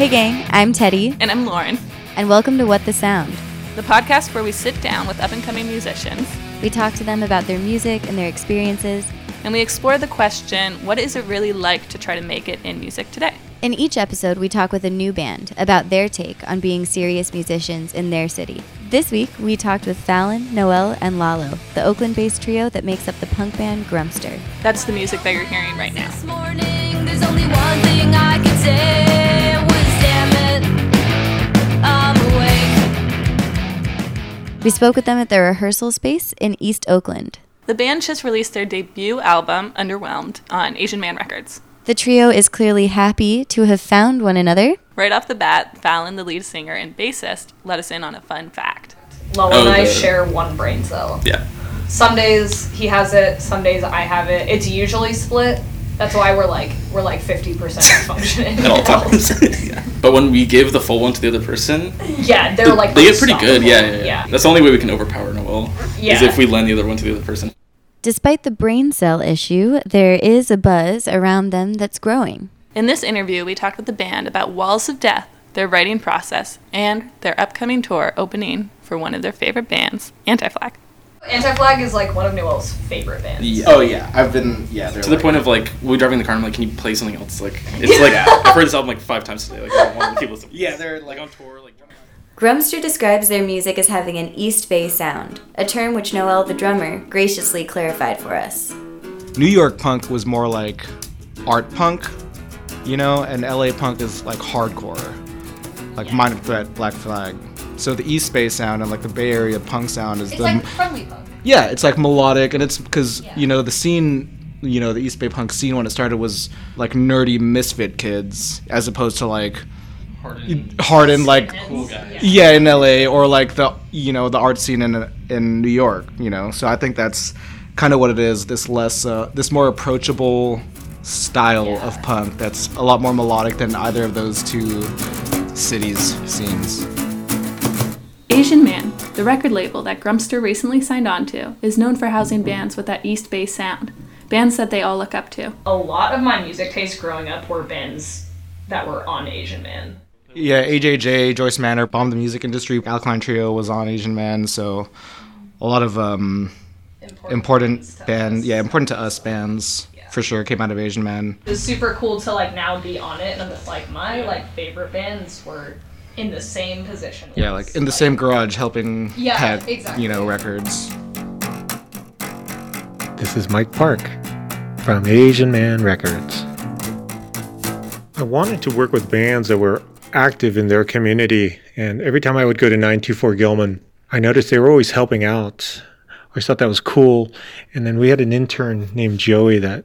Hey, gang, I'm Teddy, And I'm Lauren, and welcome to What the Sound. the podcast where we sit down with up and coming musicians We talk to them about their music and their experiences. and we explore the question what is it really like to try to make it in music today? In each episode, we talk with a new band about their take on being serious musicians in their city. This week, we talked with Fallon, Noel, and Lalo, the Oakland based trio that makes up the punk band Grumpster. That's the music that you're hearing right now. We spoke with them at their rehearsal space in East Oakland. The band just released their debut album, Underwhelmed, on Asian Man Records. The trio is clearly happy to have found one another. Right off the bat, Fallon, the lead singer and bassist, let us in on a fun fact. Lowell Oh, and I the- share one brain cell. Yeah. Some days he has it, some days I have it. It's usually split. That's why we're like we're like fifty percent functioning At all times. yeah. But when we give the full one to the other person, Yeah, they're like they get pretty good. Yeah, yeah, unstoppable. yeah. That's the only way we can overpower Noel. Yeah. Is if we lend the other one to the other person. Despite the brain cell issue, there is a buzz around them that's growing. In this interview, we talked with the band about Walls of Death, their writing process, and their upcoming tour opening for one of their favorite bands, Anti Flag. Anti Flag is like one of Noel's favorite bands. Yeah. Oh yeah, I've been yeah. To the like- point of like, we're driving the car. And I'm like, can you play something else? Like, it's like I've heard this album like five times today. Like, I don't want to keep listening. Yeah, they're like on tour. Like, Grumpster describes their music as having an East Bay sound, a term which Noel, the drummer, graciously clarified for us. New York punk was more like art punk, you know, and LA punk is like hardcore, like Minor Threat, Black Flag. So the East Bay sound and like the Bay Area punk sound is It's the like friendly punk. yeah, it's like melodic, and it's because Yeah. you know the scene, you know, the East Bay punk scene when it started was like nerdy misfit kids, as opposed to like hardened like yeah in LA or like the you know the art scene in in New York, you know. So I think that's kind of what it is. This less uh, this more approachable style of punk that's a lot more melodic than either of those two cities scenes. Asian Man, the record label that Grumpster recently signed on to, is known for housing bands with that East Bay sound. Bands that they all look up to. A lot of my music tastes growing up were bands that were on Asian Man. Yeah, AJJ, Joyce Manor, Bomb the Music Industry. Alkaline Trio was on Asian Man, so a lot of um, important to band, us. yeah, important to us bands for sure came out of Asian Man. It's super cool to like now be on it, and I'm just like my like favorite bands were in the same position. Yeah, as, like in the same garage helping Yeah, pet, exactly. you know, records. This is Mike Park from Asian Man Records. I wanted to work with bands that were active in their community, and every time I would go to 924 Gilman, I noticed they were always helping out. I always thought that was cool. And then we had an intern named Joey that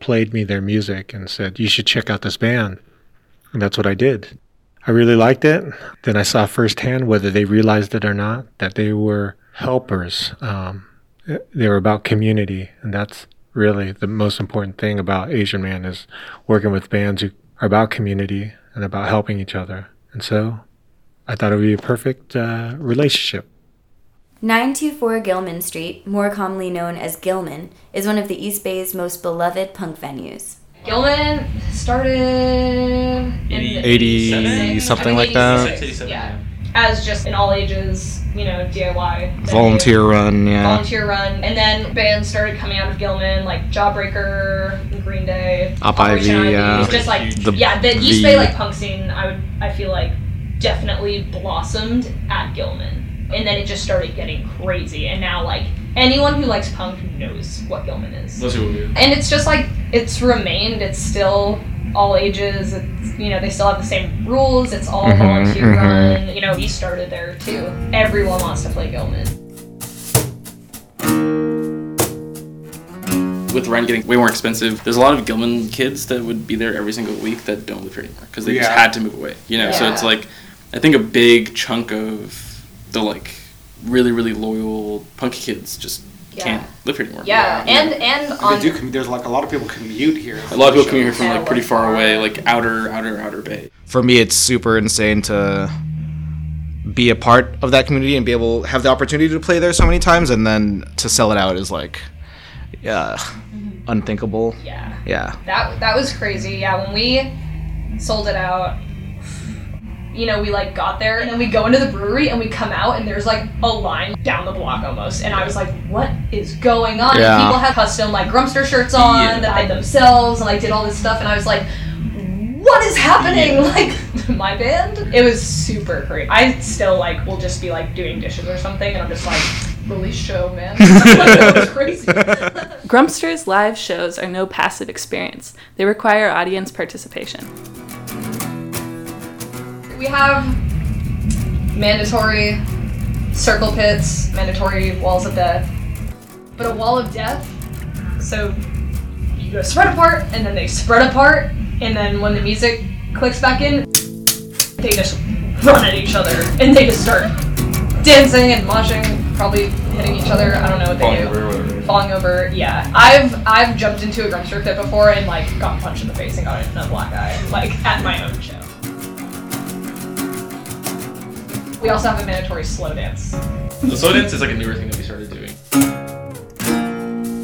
played me their music and said, You should check out this band. And that's what I did. I really liked it. Then I saw firsthand, whether they realized it or not, that they were helpers. Um, they were about community, and that's really the most important thing about Asian Man is working with bands who are about community and about helping each other. And so, I thought it would be a perfect uh, relationship. 924 Gilman Street, more commonly known as Gilman, is one of the East Bay's most beloved punk venues. Gilman started in the 80 something like that. 86, Yeah, as just an all ages, you know, DIY venue. Volunteer run, yeah. volunteer run, and then bands started coming out of Gilman, like Jawbreaker, Green Day, Up Operation Ivy, Ivy. yeah. Just like The- yeah, the East Bay like punk scene. I would I feel like definitely blossomed at Gilman, and then it just started getting crazy, and now like anyone who likes punk knows what Gilman is. Those who And it's just like it's remained. It's still all ages. It's you know they still have the same rules. It's all Mhm, volunteer mhm. run. You know we started there too. Everyone wants to play Gilman. with rent getting way more expensive, there's a lot of Gilman kids that would be there every single week that don't live here anymore because they just had to move away. You know, so it's like I think a big chunk of the like really really loyal punk kids just can't live here anymore. Yeah, and and on They do. commu- There's like a lot of people commute here. A lot of people commute here from like pretty far far. away, like outer, outer, outer bay. For me, it's super insane to be a part of that community and be able have the opportunity to play there so many times, and then to sell it out is like, yeah, mm-hmm. unthinkable. yeah. Yeah. That that was crazy. Yeah, when we sold it out, you know, we like got there and then we go into the brewery and we come out and there's like a line down the block almost. And I was like, what is going on? Yeah. People have custom like Grumpster shirts on Yeah. that they themselves and like did all this stuff. And I was like, what is happening? Like my band? It was super crazy. I still like will just be like doing dishes or something and I'm just like, release show, man. like, that was crazy. Grumpster's live shows are no passive experience. They require audience participation. We have mandatory circle pits, mandatory walls of death, but a wall of death. So you go spread apart, and then they spread apart, and then when the music clicks back in, they just run at each other, and they just start dancing and moshing, probably hitting each other. I don't know what they Falling do. over, whatever. Falling over, yeah. I've I've jumped into a Grumpster pit before and like got punched in the face and got a black eye, like at my own show. We also have a mandatory slow dance. The slow dance is like a newer thing that we started doing.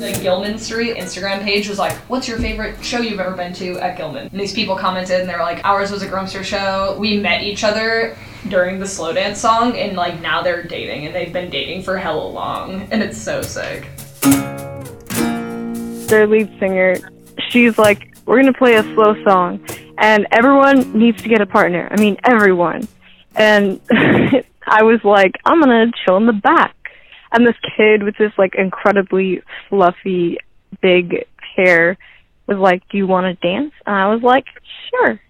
The Gilman Street Instagram page was like, "What's your favorite show you've ever been to at Gilman?" And these people commented, and they were like, "Ours was a Grumpster show. We met each other during the slow dance song, and like now they're dating, and they've been dating for hella long, and it's so sick." their lead singer, she's like, we're going to play a slow song, and everyone needs to get a partner. I mean, everyone. And I was like, I'm going to chill in the back. And this kid with this like incredibly fluffy, big hair was like, Do you want to dance? And I was like, Sure.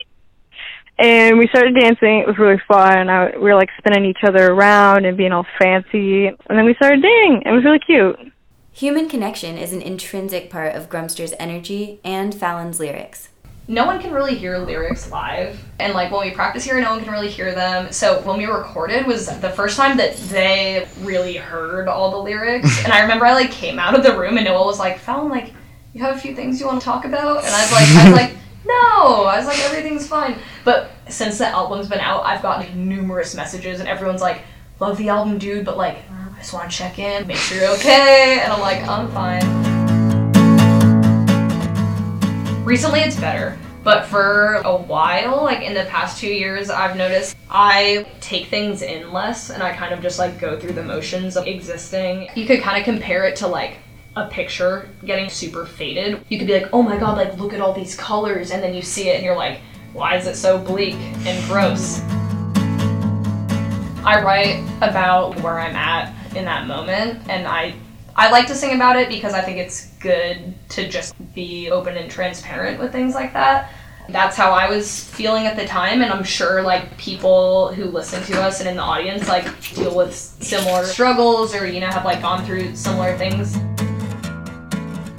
And we started dancing. It was really fun. I, we were like spinning each other around and being all fancy. And then we started dating. It was really cute. Human connection is an intrinsic part of Grumpster's energy and Fallon's lyrics. No one can really hear lyrics live. And like when we practice here no one can really hear them. So when we recorded was the first time that they really heard all the lyrics. And i remember i like came out of the room and noel was like fallon like you have a few things you want to talk about? And i was like i was like no. I was like everything's fine. But since the album's been out i've gotten like, numerous messages and everyone's like love the album dude but like i just want to check in make sure you're okay. And i'm like i'm fine recently it's better but for a while like in the past two years i've noticed i take things in less and i kind of just like go through the motions of existing. You could kind of compare it to like a picture getting super faded. You could be like oh my god like look at all these colors and then you see it and you're like why is it so bleak and gross? I write about where i'm at in that moment and i I like to sing about it because I think it's good to just be open and transparent with things like that. That's how I was feeling at the time, and I'm sure like people who listen to us and in the audience like deal with similar struggles or you know have like gone through similar things.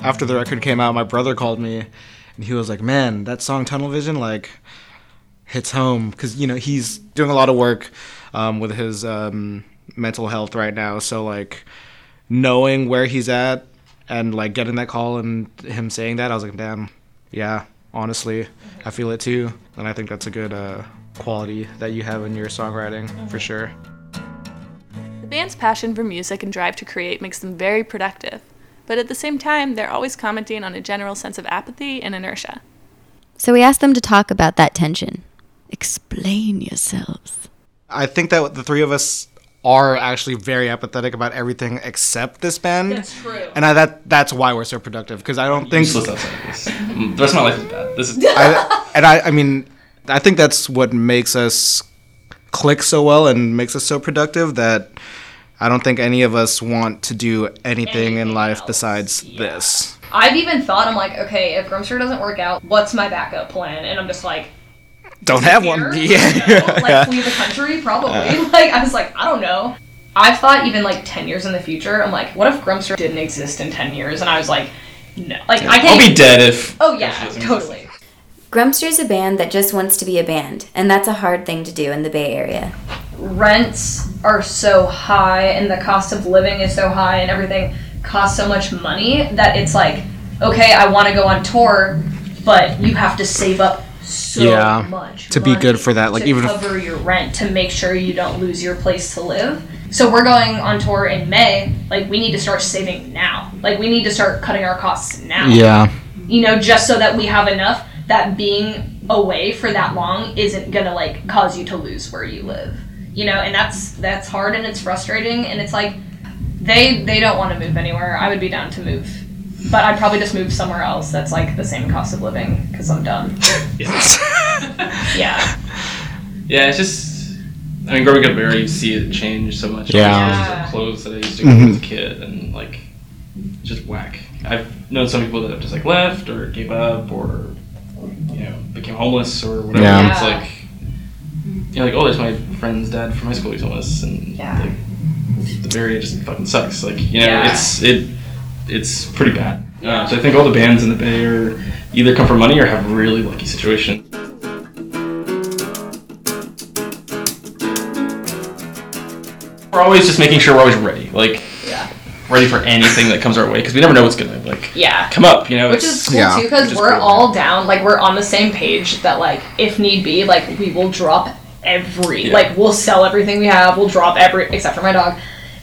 After the record came out, my brother called me, and he was like, "Man, that song Tunnel Vision like hits home because you know he's doing a lot of work um, with his um, mental health right now. So like knowing where he's at and like getting that call and him saying that, I was like, damn, yeah, honestly, I feel it too, and I think that's a good uh, quality that you have in your songwriting for sure. The band's passion for music and drive to create makes them very productive, but at the same time, they're always commenting on a general sense of apathy and inertia. So we asked them to talk about that tension. Explain yourselves. I think that the three of us are actually very apathetic about everything except this band. That's true. And I, that that's why we're so productive because I don't think Useless outside of this. The rest of my life is bad. This is I, and I I mean I think that's what makes us click so well and makes us so productive that I don't think any of us want to do anything, in life else, besides yeah. this. I've even thought I'm like, okay, if Grumpster doesn't work out, what's my backup plan? And I'm just like, Don't have one. Here? Yeah. like flee the country, probably. Uh. like I was like, I don't know. I've thought even like ten years in the future. I'm like, what if Grumpster didn't exist in ten years? And I was like, no, like I can't. I'll be dead if. Oh yeah, she doesn't totally. Grumpster's a band that just wants to be a band, and that's a hard thing to do in the Bay Area. Rents are so high, and the cost of living is so high, and everything costs so much money that it's like, okay, I want to go on tour, but you have to save up so Yeah, much to be good for that, like, even if- cover your rent to make sure you don't lose your place to live. So we're going on tour in May. Like we need to start saving now. Like we need to start cutting our costs now Yeah. you know, just so that we have enough that being away for that long isn't gonna like cause you to lose where you live. You know, and that's that's hard and it's frustrating and it's like they they don't want to move anywhere. I would be down to move. But I'd probably just move somewhere else that's like the same cost of living because I'm done. yeah. Yeah, it's just. I mean, growing up there, you see it change so much. Yeah. Yeah. the clothes that I used to wear Mhm. as a kid, and like, just whack. I've known some people that have just like left or gave up or you know became homeless or whatever. Yeah. It's like you know, like oh, there's my friend's dad from high school who's homeless, and Yeah. like, the area just fucking sucks. Like you know, Yeah. it's it it's pretty bad. Uh, so I think all the bands in the Bay are either come for money or have really lucky situations. We're always just making sure we're always ready, like Yeah. ready for anything that comes our way, because we never know what's gonna like Yeah. come up. You know, Which is cool Yeah. too, because we're cool, all down. Like we're on the same page. That like, if need be, like we will drop every. Yeah. Like we'll sell everything we have. We'll drop every except for my dog.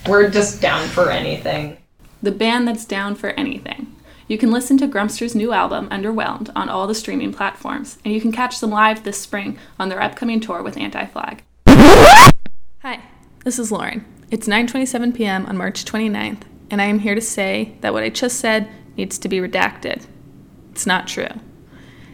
We're just down for anything. The band that's down for anything. You can listen to Grumpster's new album, Underwhelmed, on all the streaming platforms, and you can catch them live this spring on their upcoming tour with Anti Flag. Hi, this is Lauren. It's 9:27 p.m. on March 29th, and I am here to say that what I just said needs to be redacted. It's not true.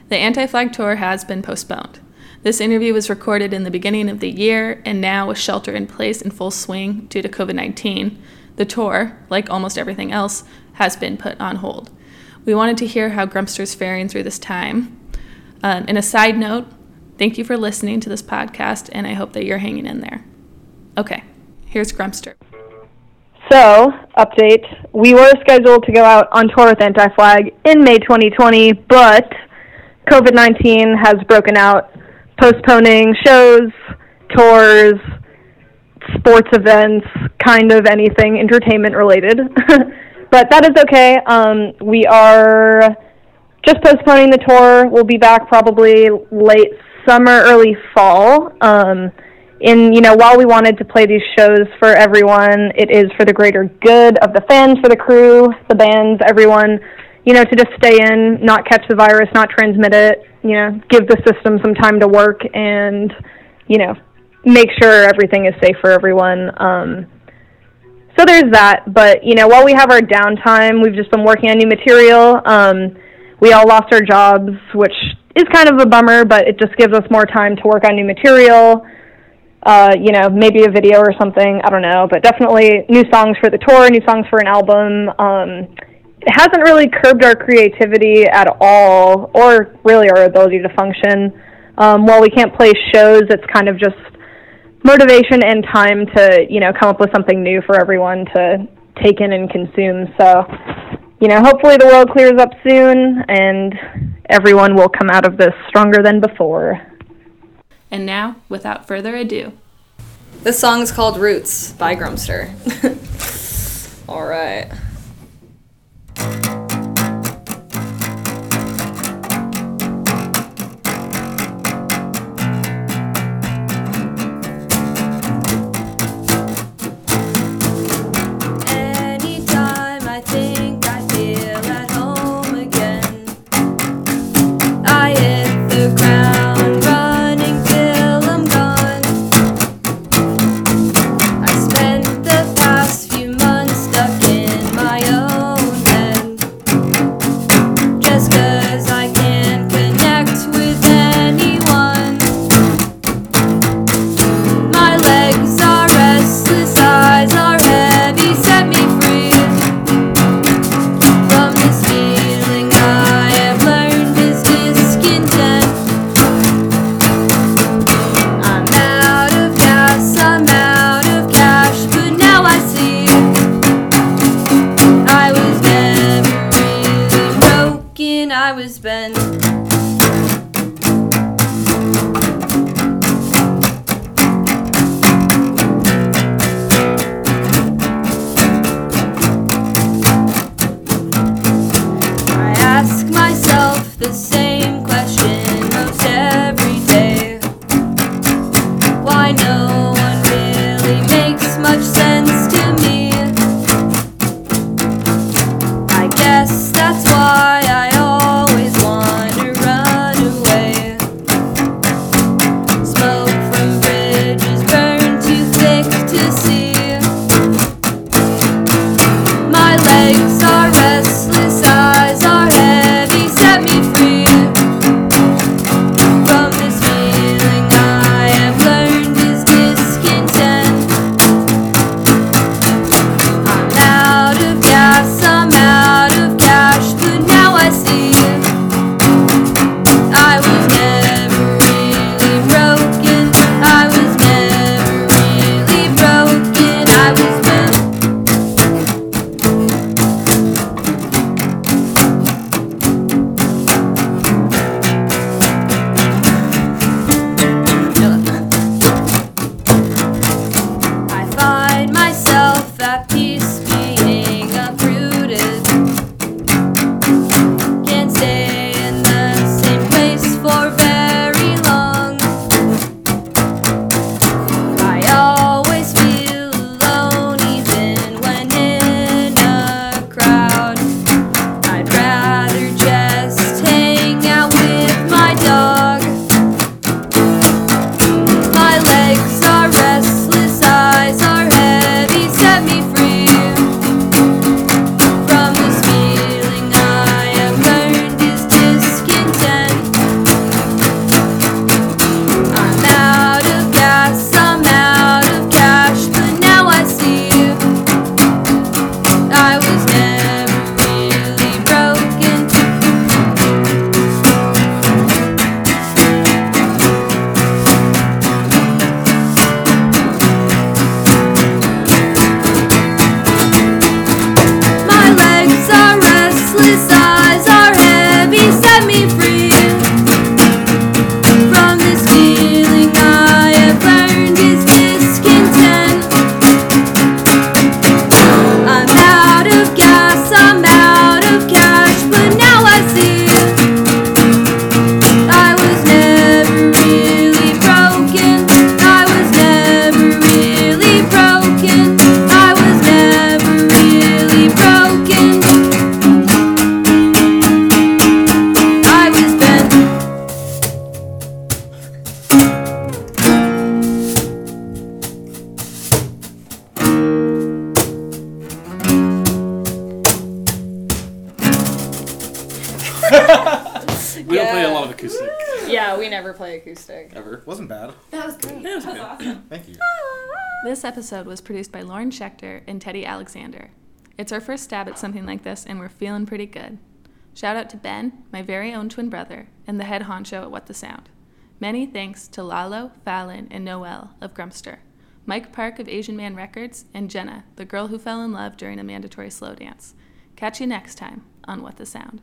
The Anti Flag tour has been postponed. This interview was recorded in the beginning of the year, and now with shelter in place in full swing due to COVID 19, the tour, like almost everything else, has been put on hold. We wanted to hear how Grumpster's faring through this time. Um, a side note, thank you for listening to this podcast, and I hope that you're hanging in there. Okay, here's Grumpster. So, update. We were scheduled to go out on tour with Anti Flag in May 2020, but COVID 19 has broken out, postponing shows, tours, sports events, kind of anything entertainment related. but that is okay. Um, we are just postponing the tour. We'll be back probably late summer, early fall. Um, in you know, while we wanted to play these shows for everyone, it is for the greater good of the fans, for the crew, the bands, everyone. You know, to just stay in, not catch the virus, not transmit it. You know, give the system some time to work, and you know, make sure everything is safe for everyone. Um, so there's that. But you know, while we have our downtime, we've just been working on new material. Um, we all lost our jobs, which is kind of a bummer, but it just gives us more time to work on new material. Uh, you know, maybe a video or something. I don't know, but definitely new songs for the tour, new songs for an album. Um, it hasn't really curbed our creativity at all, or really our ability to function. Um, while we can't play shows, it's kind of just motivation and time to you know come up with something new for everyone to take in and consume. So, you know, hopefully the world clears up soon and everyone will come out of this stronger than before. And now, without further ado, This song is called Roots by Grumpster. All right. Why no We don't play a lot of acoustic. Yeah, we never play acoustic. Ever. Wasn't bad. That was great. Yeah, it was good. Thank you. This episode was produced by Lauren Schechter and Teddy Alexander. It's our first stab at something like this, and we're feeling pretty good. Shout out to Ben, my very own twin brother, and the head honcho at What the Sound. Many thanks to Lalo, Fallon, and Noel of Grumpster, Mike Park of Asian Man Records, and Jenna, the girl who fell in love during a mandatory slow dance. Catch you next time on What the Sound.